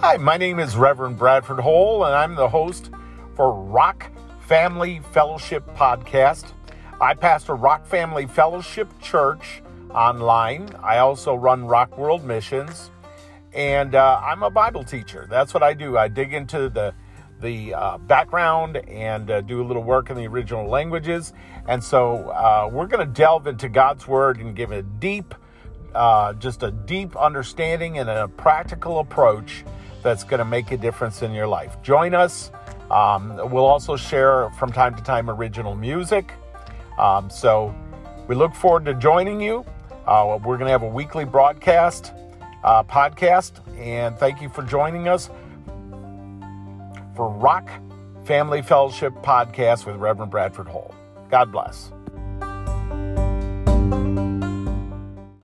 Hi, my name is Reverend Bradford Hoel, and I'm the host for Rock Family Fellowship Podcast. I pastor Rock Family Fellowship Church online. I also run Rock World Missions, and uh, I'm a Bible teacher. That's what I do. I dig into the the uh, background and uh, do a little work in the original languages. And so uh, we're going to delve into God's Word and give a deep, uh, just a deep understanding and a practical approach that's going to make a difference in your life. Join us. Um, we'll also share from time to time original music. Um, so we look forward to joining you. Uh, we're going to have a weekly broadcast, uh, podcast, and thank you for joining us for Rock Family Fellowship Podcast with Reverend Bradford Hoel. God bless.